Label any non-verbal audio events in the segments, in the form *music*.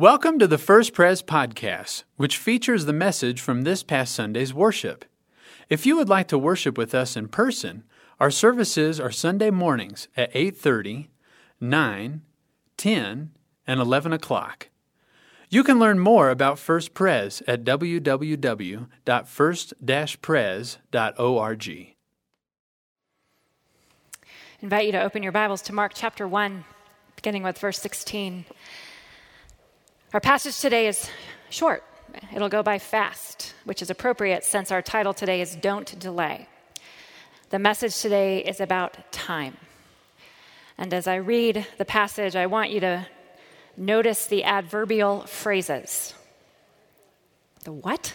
Welcome to the First Pres podcast, which features the message from this past Sunday's worship. If you would like to worship with us in person, our services are Sunday mornings at 8:30, 9, 10, and 11 o'clock. You can learn more about First Pres at www.first-pres.org. I invite you to open your Bibles to Mark chapter 1, beginning with verse 16. Our passage today is short. It'll go by fast, which is appropriate since our title today is Don't Delay. The message today is about time. And as I read the passage, I want you to notice the adverbial phrases. The what?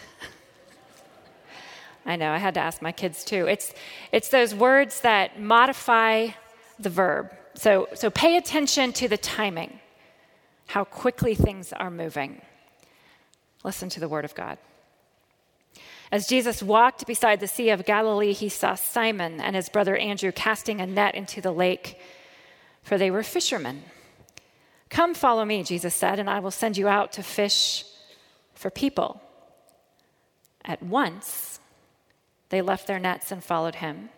*laughs* I know, I had to ask my kids too. It's, it's those words that modify the verb. So, so pay attention to the timing how quickly things are moving. Listen to the word of God. As Jesus walked beside the Sea of Galilee, he saw Simon and his brother Andrew casting a net into the lake, for they were fishermen. Come, follow me, Jesus said, and I will send you out to fish for people. At once, they left their nets and followed him.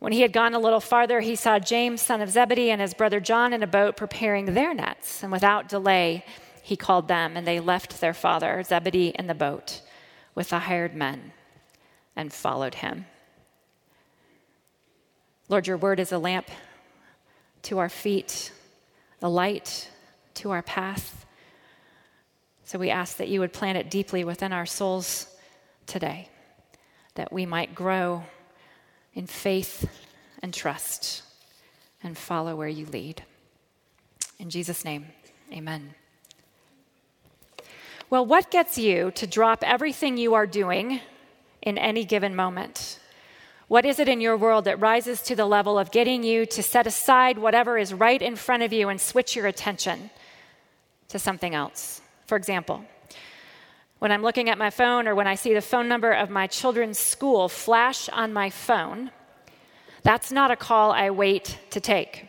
When he had gone a little farther, he saw James, son of Zebedee, and his brother John in a boat preparing their nets. And without delay, he called them, and they left their father, Zebedee, in the boat with the hired men and followed him. Lord, your word is a lamp to our feet, a light to our path. So we ask that you would plant it deeply within our souls today, that we might grow in faith and trust and follow where you lead. In Jesus' name, amen. Well, what gets you to drop everything you are doing in any given moment? What is it in your world that rises to the level of getting you to set aside whatever is right in front of you and switch your attention to something else? For example, when I'm looking at my phone or when I see the phone number of my children's school flash on my phone, that's not a call I wait to take.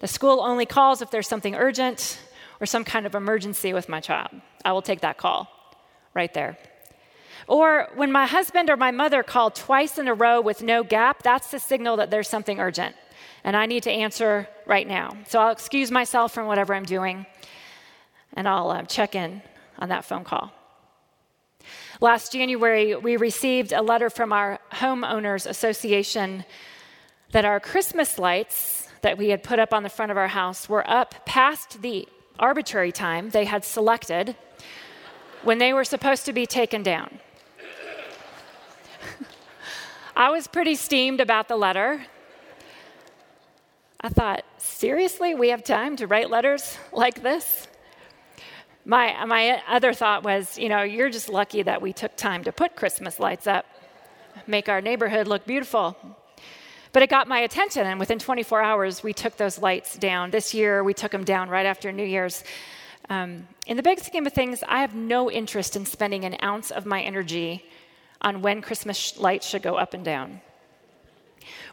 The school only calls if there's something urgent or some kind of emergency with my child. I will take that call right there. Or when my husband or my mother call twice in a row with no gap, that's the signal that there's something urgent and I need to answer right now. So I'll excuse myself from whatever I'm doing and I'll uh, check in on that phone call. Last January, we received a letter from our Homeowners Association that our Christmas lights that we had put up on the front of our house were up past the arbitrary time they had selected when they were supposed to be taken down. *laughs* I was pretty steamed about the letter. I thought, seriously, we have time to write letters like this? My, my other thought was, you know, you're just lucky that we took time to put Christmas lights up, make our neighborhood look beautiful. But it got my attention, and within 24 hours, we took those lights down. This year, we took them down right after New Year's. Um, in the big scheme of things, I have no interest in spending an ounce of my energy on when Christmas lights should go up and down.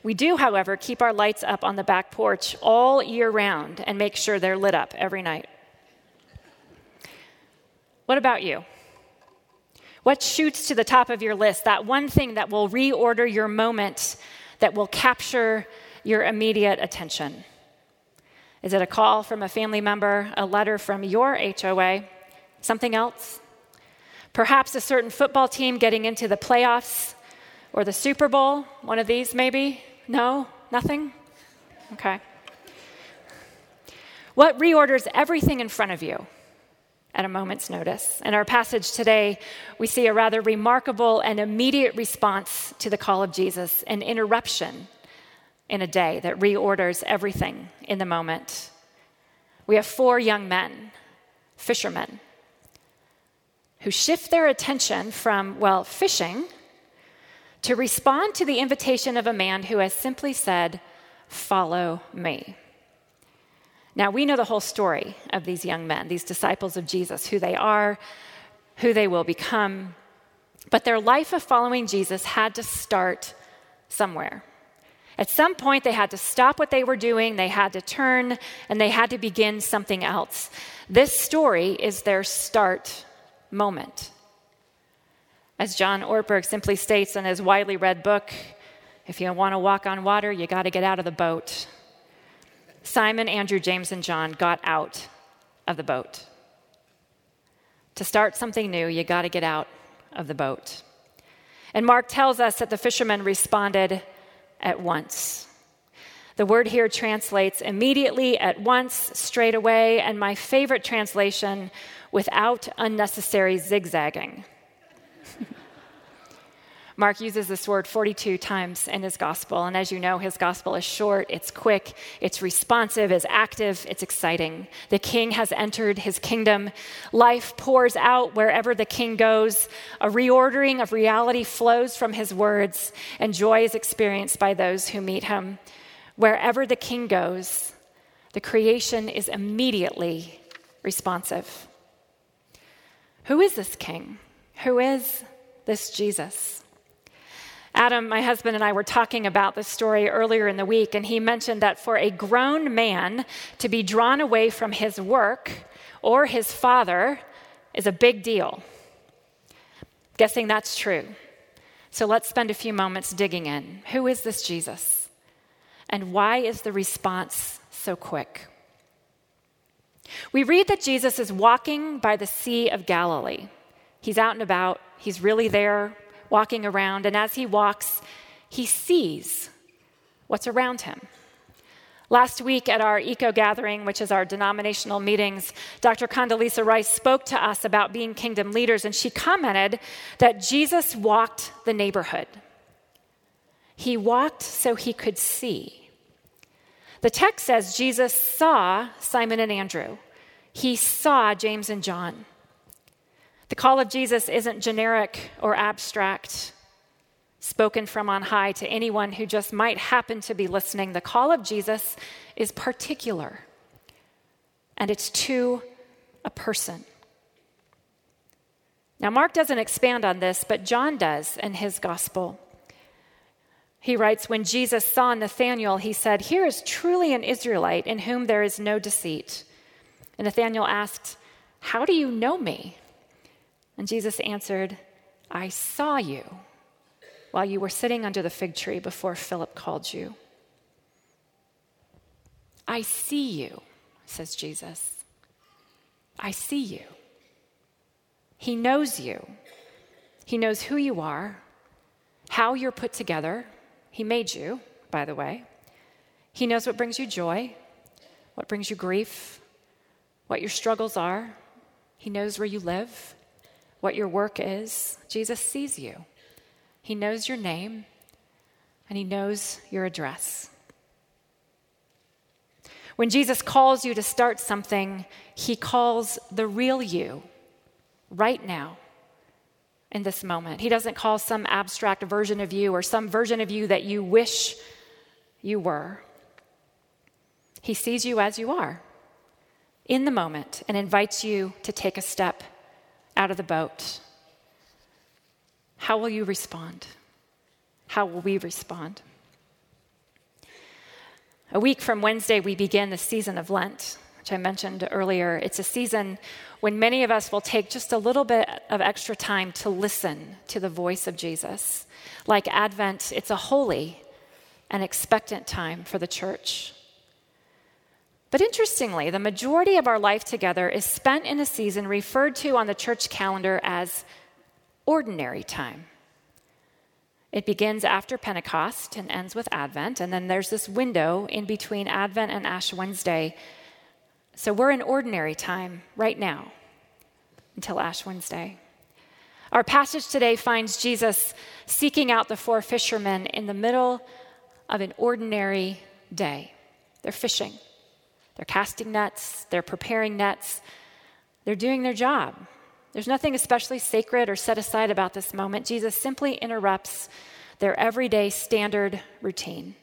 We do, however, keep our lights up on the back porch all year round and make sure they're lit up every night. What about you? What shoots to the top of your list? That one thing that will reorder your moment, that will capture your immediate attention? Is it a call from a family member, a letter from your HOA, something else? Perhaps a certain football team getting into the playoffs or the Super Bowl? One of these, maybe? No? Nothing? Okay. What reorders everything in front of you? At a moment's notice. In our passage today, we see a rather remarkable and immediate response to the call of Jesus, an interruption in a day that reorders everything in the moment. We have four young men, fishermen, who shift their attention from, well, fishing to respond to the invitation of a man who has simply said, Follow me. Now, we know the whole story of these young men, these disciples of Jesus, who they are, who they will become. But their life of following Jesus had to start somewhere. At some point, they had to stop what they were doing, they had to turn, and they had to begin something else. This story is their start moment. As John Ortberg simply states in his widely read book, if you want to walk on water, you got to get out of the boat. Simon, Andrew, James, and John got out of the boat. To start something new, you got to get out of the boat. And Mark tells us that the fishermen responded at once. The word here translates immediately, at once, straight away, and my favorite translation, without unnecessary zigzagging. *laughs* Mark uses this word 42 times in his gospel. And as you know, his gospel is short, it's quick, it's responsive, it's active, it's exciting. The king has entered his kingdom. Life pours out wherever the king goes. A reordering of reality flows from his words, and joy is experienced by those who meet him. Wherever the king goes, the creation is immediately responsive. Who is this king? Who is this Jesus? Adam, my husband, and I were talking about this story earlier in the week, and he mentioned that for a grown man to be drawn away from his work or his father is a big deal. Guessing that's true. So let's spend a few moments digging in. Who is this Jesus? And why is the response so quick? We read that Jesus is walking by the Sea of Galilee. He's out and about, he's really there walking around, and as he walks, he sees what's around him. Last week at our eco gathering, which is our denominational meetings, Dr. Condoleezza Rice spoke to us about being kingdom leaders, and she commented that Jesus walked the neighborhood. He walked so he could see. The text says Jesus saw Simon and Andrew, he saw James and John. The call of Jesus isn't generic or abstract, spoken from on high to anyone who just might happen to be listening. The call of Jesus is particular, and it's to a person. Now, Mark doesn't expand on this, but John does in his gospel. He writes When Jesus saw Nathanael, he said, Here is truly an Israelite in whom there is no deceit. And Nathanael asked, How do you know me? And Jesus answered, I saw you while you were sitting under the fig tree before Philip called you. I see you, says Jesus. I see you. He knows you. He knows who you are, how you're put together. He made you, by the way. He knows what brings you joy, what brings you grief, what your struggles are. He knows where you live what your work is. Jesus sees you, He knows your name, and He knows your address. When Jesus calls you to start something, He calls the real you right now in this moment. He doesn't call some abstract version of you or some version of you that you wish you were. He sees you as you are in the moment and invites you to take a step out of the boat. How will you respond? How will we respond? A week from Wednesday, we begin the season of Lent, which I mentioned earlier. It's a season when many of us will take just a little bit of extra time to listen to the voice of Jesus. Like Advent, it's a holy and expectant time for the church. But interestingly, the majority of our life together is spent in a season referred to on the church calendar as ordinary time. It begins after Pentecost and ends with Advent, and then there's this window in between Advent and Ash Wednesday. So we're in ordinary time right now until Ash Wednesday. Our passage today finds Jesus seeking out the four fishermen in the middle of an ordinary day. They're fishing. They're casting nets, they're preparing nets, they're doing their job. There's nothing especially sacred or set aside about this moment. Jesus simply interrupts their everyday standard routine.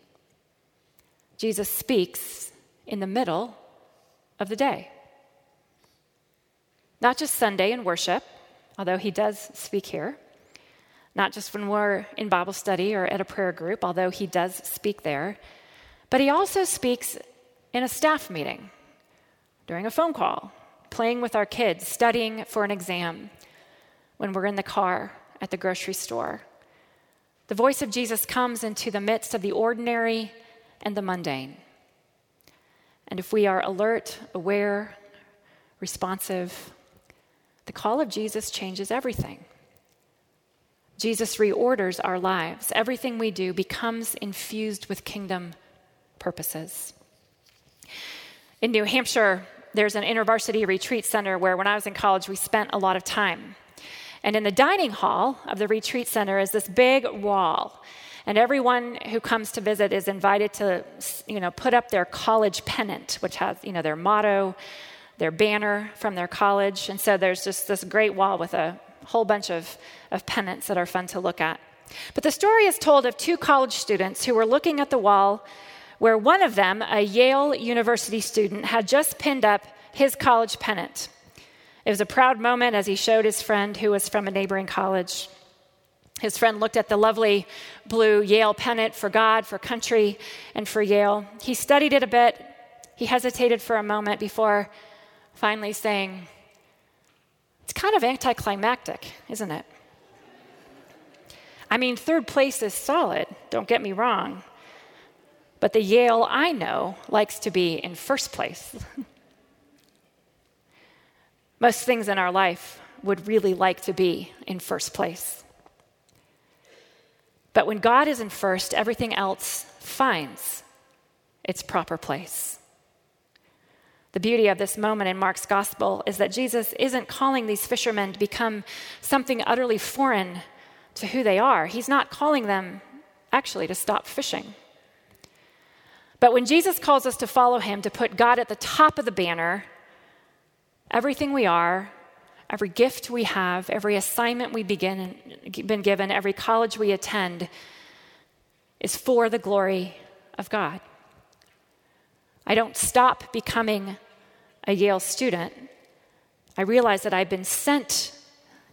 Jesus speaks in the middle of the day. Not just Sunday in worship, although he does speak here, not just when we're in Bible study or at a prayer group, although he does speak there, but he also speaks in a staff meeting, during a phone call, playing with our kids, studying for an exam, when we're in the car, at the grocery store. The voice of Jesus comes into the midst of the ordinary and the mundane. And if we are alert, aware, responsive, the call of Jesus changes everything. Jesus reorders our lives. Everything we do becomes infused with kingdom purposes. In New Hampshire, there's an intervarsity retreat center where, when I was in college, we spent a lot of time. And in the dining hall of the retreat center is this big wall. And everyone who comes to visit is invited to, you know, put up their college pennant, which has, you know, their motto, their banner from their college. And so there's just this great wall with a whole bunch of, of pennants that are fun to look at. But the story is told of two college students who were looking at the wall where one of them, a Yale University student, had just pinned up his college pennant. It was a proud moment as he showed his friend, who was from a neighboring college. His friend looked at the lovely blue Yale pennant for God, for country, and for Yale. He studied it a bit. He hesitated for a moment before finally saying, It's kind of anticlimactic, isn't it? I mean, third place is solid, don't get me wrong. But the Yale I know likes to be in first place. *laughs* Most things in our life would really like to be in first place. But when God is in first, everything else finds its proper place. The beauty of this moment in Mark's gospel is that Jesus isn't calling these fishermen to become something utterly foreign to who they are. He's not calling them actually to stop fishing. But when Jesus calls us to follow him, to put God at the top of the banner, everything we are, every gift we have, every assignment we begin, been given, every college we attend is for the glory of God. I don't stop becoming a Yale student. I realize that I've been sent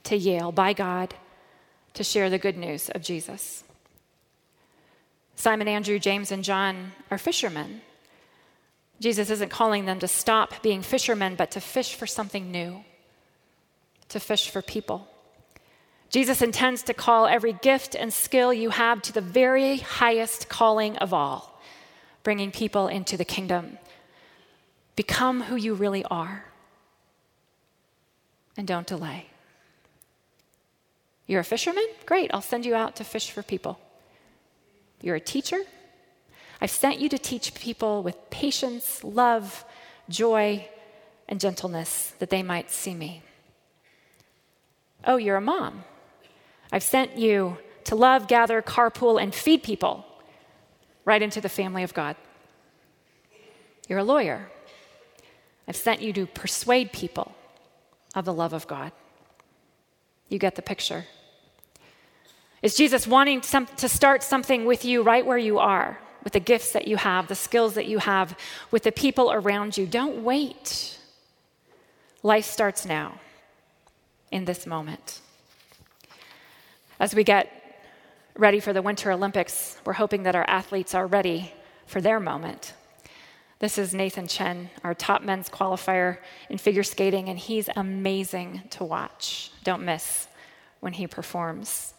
to Yale by God to share the good news of Jesus. Simon, Andrew, James, and John are fishermen. Jesus isn't calling them to stop being fishermen, but to fish for something new, to fish for people. Jesus intends to call every gift and skill you have to the very highest calling of all, bringing people into the kingdom. Become who you really are, and don't delay. You're a fisherman? Great, I'll send you out to fish for people. You're a teacher. I've sent you to teach people with patience, love, joy, and gentleness that they might see me. Oh, you're a mom. I've sent you to love, gather, carpool, and feed people right into the family of God. You're a lawyer. I've sent you to persuade people of the love of God. You get the picture. Is Jesus wanting some, to start something with you right where you are, with the gifts that you have, the skills that you have, with the people around you? Don't wait. Life starts now, in this moment. As we get ready for the Winter Olympics, we're hoping that our athletes are ready for their moment. This is Nathan Chen, our top men's qualifier in figure skating, and he's amazing to watch. Don't miss when he performs.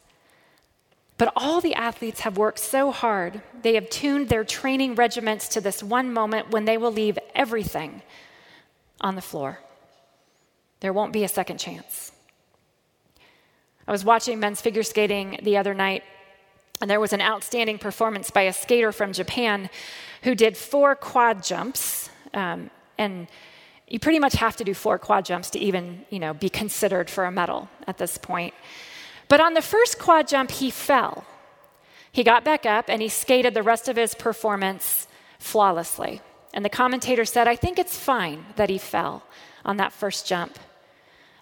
But all the athletes have worked so hard. They have tuned their training regiments to this one moment when they will leave everything on the floor. There won't be a second chance. I was watching men's figure skating the other night, and there was an outstanding performance by a skater from Japan who did four quad jumps. Um, and you pretty much have to do four quad jumps to even, you know, be considered for a medal at this point. But on the first quad jump, he fell. He got back up and he skated the rest of his performance flawlessly. And the commentator said, I think it's fine that he fell on that first jump.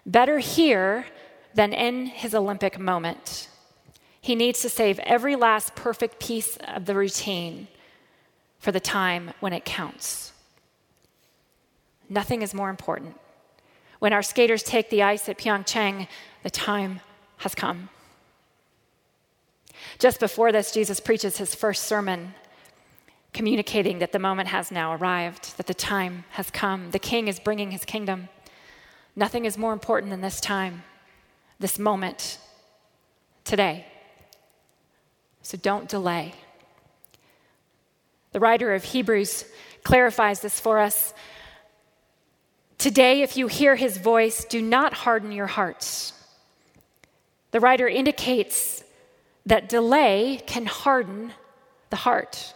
Better here than in his Olympic moment. He needs to save every last perfect piece of the routine for the time when it counts. Nothing is more important. When our skaters take the ice at Pyeongchang, the time has come. Just before this, Jesus preaches his first sermon, communicating that the moment has now arrived, that the time has come. The king is bringing his kingdom. Nothing is more important than this time, this moment, today. So don't delay. The writer of Hebrews clarifies this for us. Today, if you hear his voice, do not harden your hearts. The writer indicates that delay can harden the heart.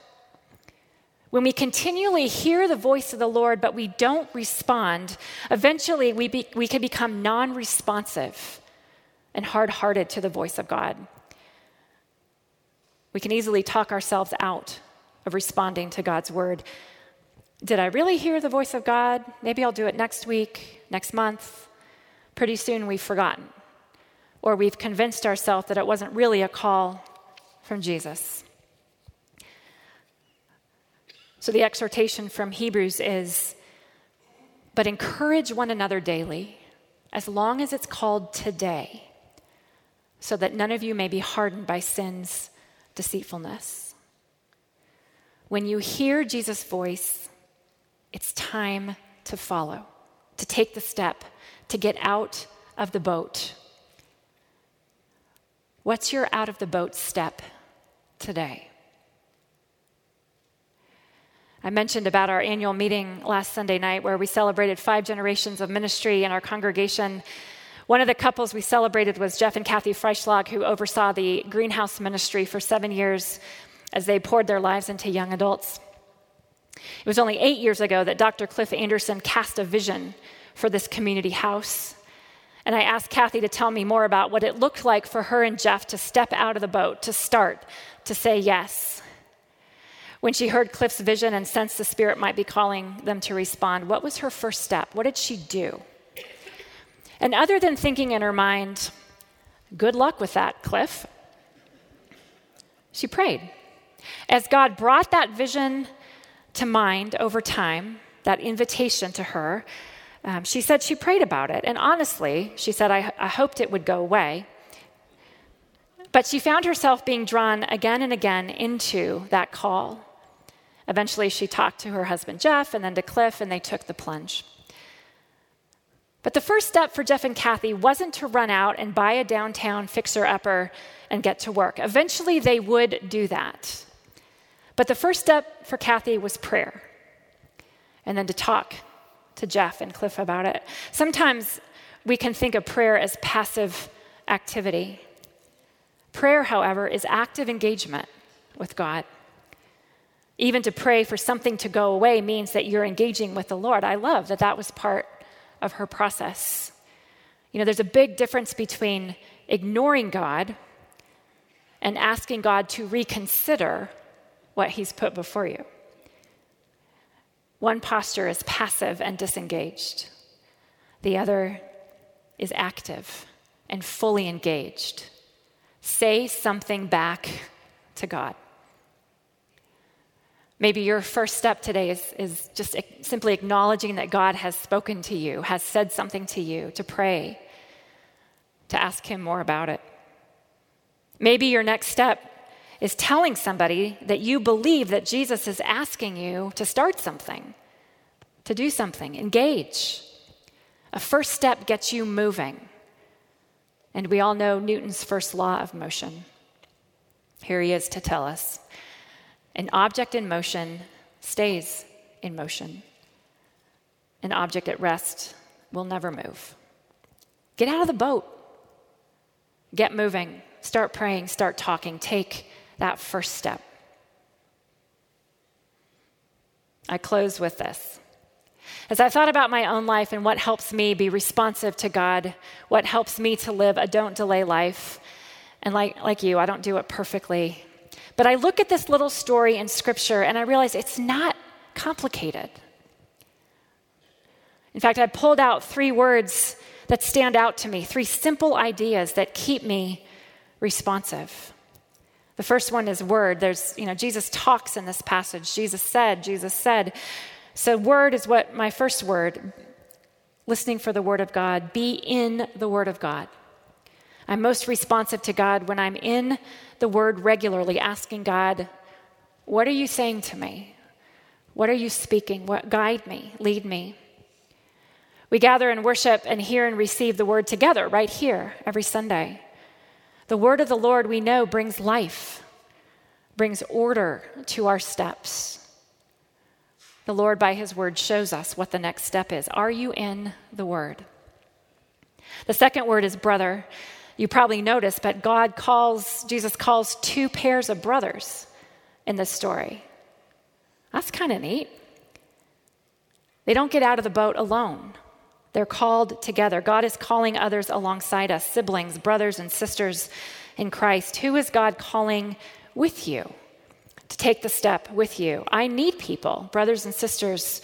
When we continually hear the voice of the Lord, but we don't respond, eventually we, be, we can become non responsive and hard hearted to the voice of God. We can easily talk ourselves out of responding to God's word. Did I really hear the voice of God? Maybe I'll do it next week, next month. Pretty soon we've forgotten, or we've convinced ourselves that it wasn't really a call from Jesus. So the exhortation from Hebrews is but encourage one another daily, as long as it's called today, so that none of you may be hardened by sin's deceitfulness. When you hear Jesus' voice, it's time to follow, to take the step, to get out of the boat. What's your out of the boat step today? I mentioned about our annual meeting last Sunday night where we celebrated five generations of ministry in our congregation. One of the couples we celebrated was Jeff and Kathy Freischlag, who oversaw the greenhouse ministry for seven years as they poured their lives into young adults. It was only eight years ago that Dr. Cliff Anderson cast a vision for this community house. And I asked Kathy to tell me more about what it looked like for her and Jeff to step out of the boat, to start, to say yes. When she heard Cliff's vision and sensed the Spirit might be calling them to respond, what was her first step? What did she do? And other than thinking in her mind, good luck with that, Cliff, she prayed. As God brought that vision to mind over time, that invitation to her, um, she said she prayed about it. And honestly, she said, I, I hoped it would go away. But she found herself being drawn again and again into that call. Eventually, she talked to her husband Jeff and then to Cliff, and they took the plunge. But the first step for Jeff and Kathy wasn't to run out and buy a downtown fixer upper and get to work. Eventually, they would do that. But the first step for Kathy was prayer, and then to talk to Jeff and Cliff about it. Sometimes we can think of prayer as passive activity. Prayer, however, is active engagement with God. Even to pray for something to go away means that you're engaging with the Lord. I love that that was part of her process. You know, there's a big difference between ignoring God and asking God to reconsider what He's put before you. One posture is passive and disengaged, the other is active and fully engaged. Say something back to God. Maybe your first step today is, is just simply acknowledging that God has spoken to you, has said something to you, to pray, to ask Him more about it. Maybe your next step is telling somebody that you believe that Jesus is asking you to start something, to do something, engage. A first step gets you moving. And we all know Newton's first law of motion. Here he is to tell us an object in motion stays in motion. An object at rest will never move. Get out of the boat. Get moving. Start praying. Start talking. Take that first step. I close with this. As I thought about my own life and what helps me be responsive to God, what helps me to live a don't delay life, and like, like you, I don't do it perfectly. But I look at this little story in Scripture and I realize it's not complicated. In fact, I pulled out three words that stand out to me, three simple ideas that keep me responsive. The first one is word. There's, you know, Jesus talks in this passage. Jesus said, Jesus said. So, word is what my first word, listening for the word of God. Be in the word of God. I'm most responsive to God when I'm in the Word regularly, asking God, What are you saying to me? What are you speaking? What guide me, lead me? We gather and worship and hear and receive the Word together right here every Sunday. The Word of the Lord we know brings life, brings order to our steps. The Lord, by His Word, shows us what the next step is. Are you in the Word? The second word is brother. You probably noticed, but God calls, Jesus calls two pairs of brothers in this story. That's kind of neat. They don't get out of the boat alone. They're called together. God is calling others alongside us, siblings, brothers, and sisters in Christ. Who is God calling with you to take the step with you? I need people, brothers and sisters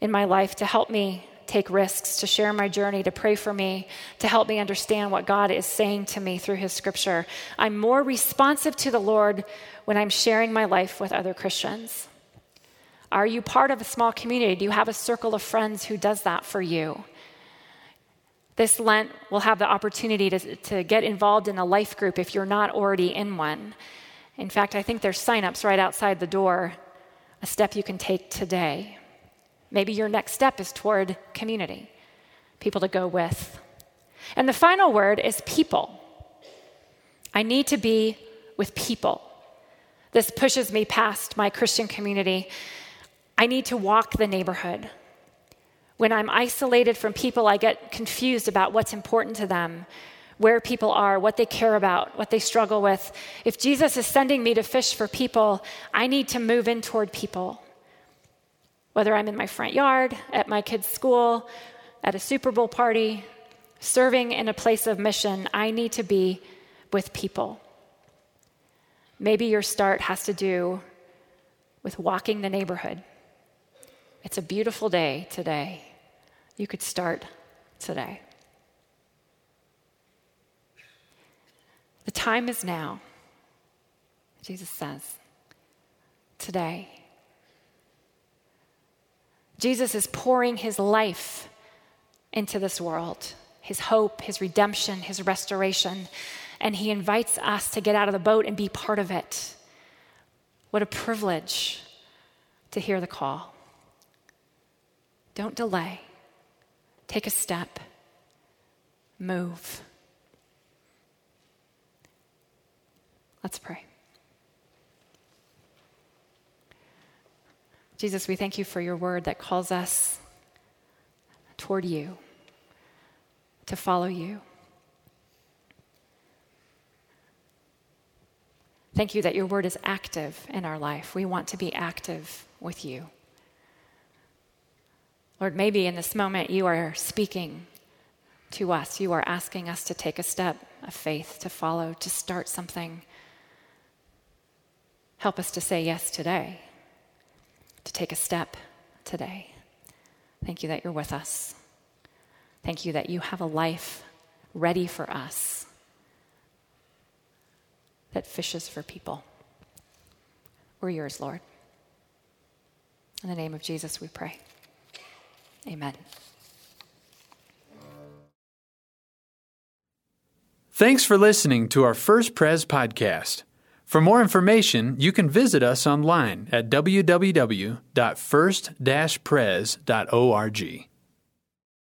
in my life, to help me take risks, to share my journey, to pray for me, to help me understand what God is saying to me through His scripture. I'm more responsive to the Lord when I'm sharing my life with other Christians. Are you part of a small community? Do you have a circle of friends who does that for you? This Lent, we'll have the opportunity to, to get involved in a life group if you're not already in one. In fact, I think there's signups right outside the door, a step you can take today. Maybe your next step is toward community, people to go with. And the final word is people. I need to be with people. This pushes me past my Christian community. I need to walk the neighborhood. When I'm isolated from people, I get confused about what's important to them, where people are, what they care about, what they struggle with. If Jesus is sending me to fish for people, I need to move in toward people. Whether I'm in my front yard, at my kids' school, at a Super Bowl party, serving in a place of mission, I need to be with people. Maybe your start has to do with walking the neighborhood. It's a beautiful day today. You could start today. The time is now, Jesus says, today. Jesus is pouring his life into this world his hope, his redemption, his restoration. And he invites us to get out of the boat and be part of it. What a privilege to hear the call. Don't delay, take a step, move. Let's pray. Jesus, we thank you for your word that calls us toward you, to follow you. Thank you that your word is active in our life. We want to be active with you. Lord, maybe in this moment you are speaking to us. You are asking us to take a step of faith, to follow, to start something. Help us to say yes today to take a step today. Thank you that you're with us. Thank you that you have a life ready for us that fishes for people. We're yours, Lord. In the name of Jesus, we pray. Amen. Thanks for listening to our First Pres podcast. For more information, you can visit us online at www.first-pres.org.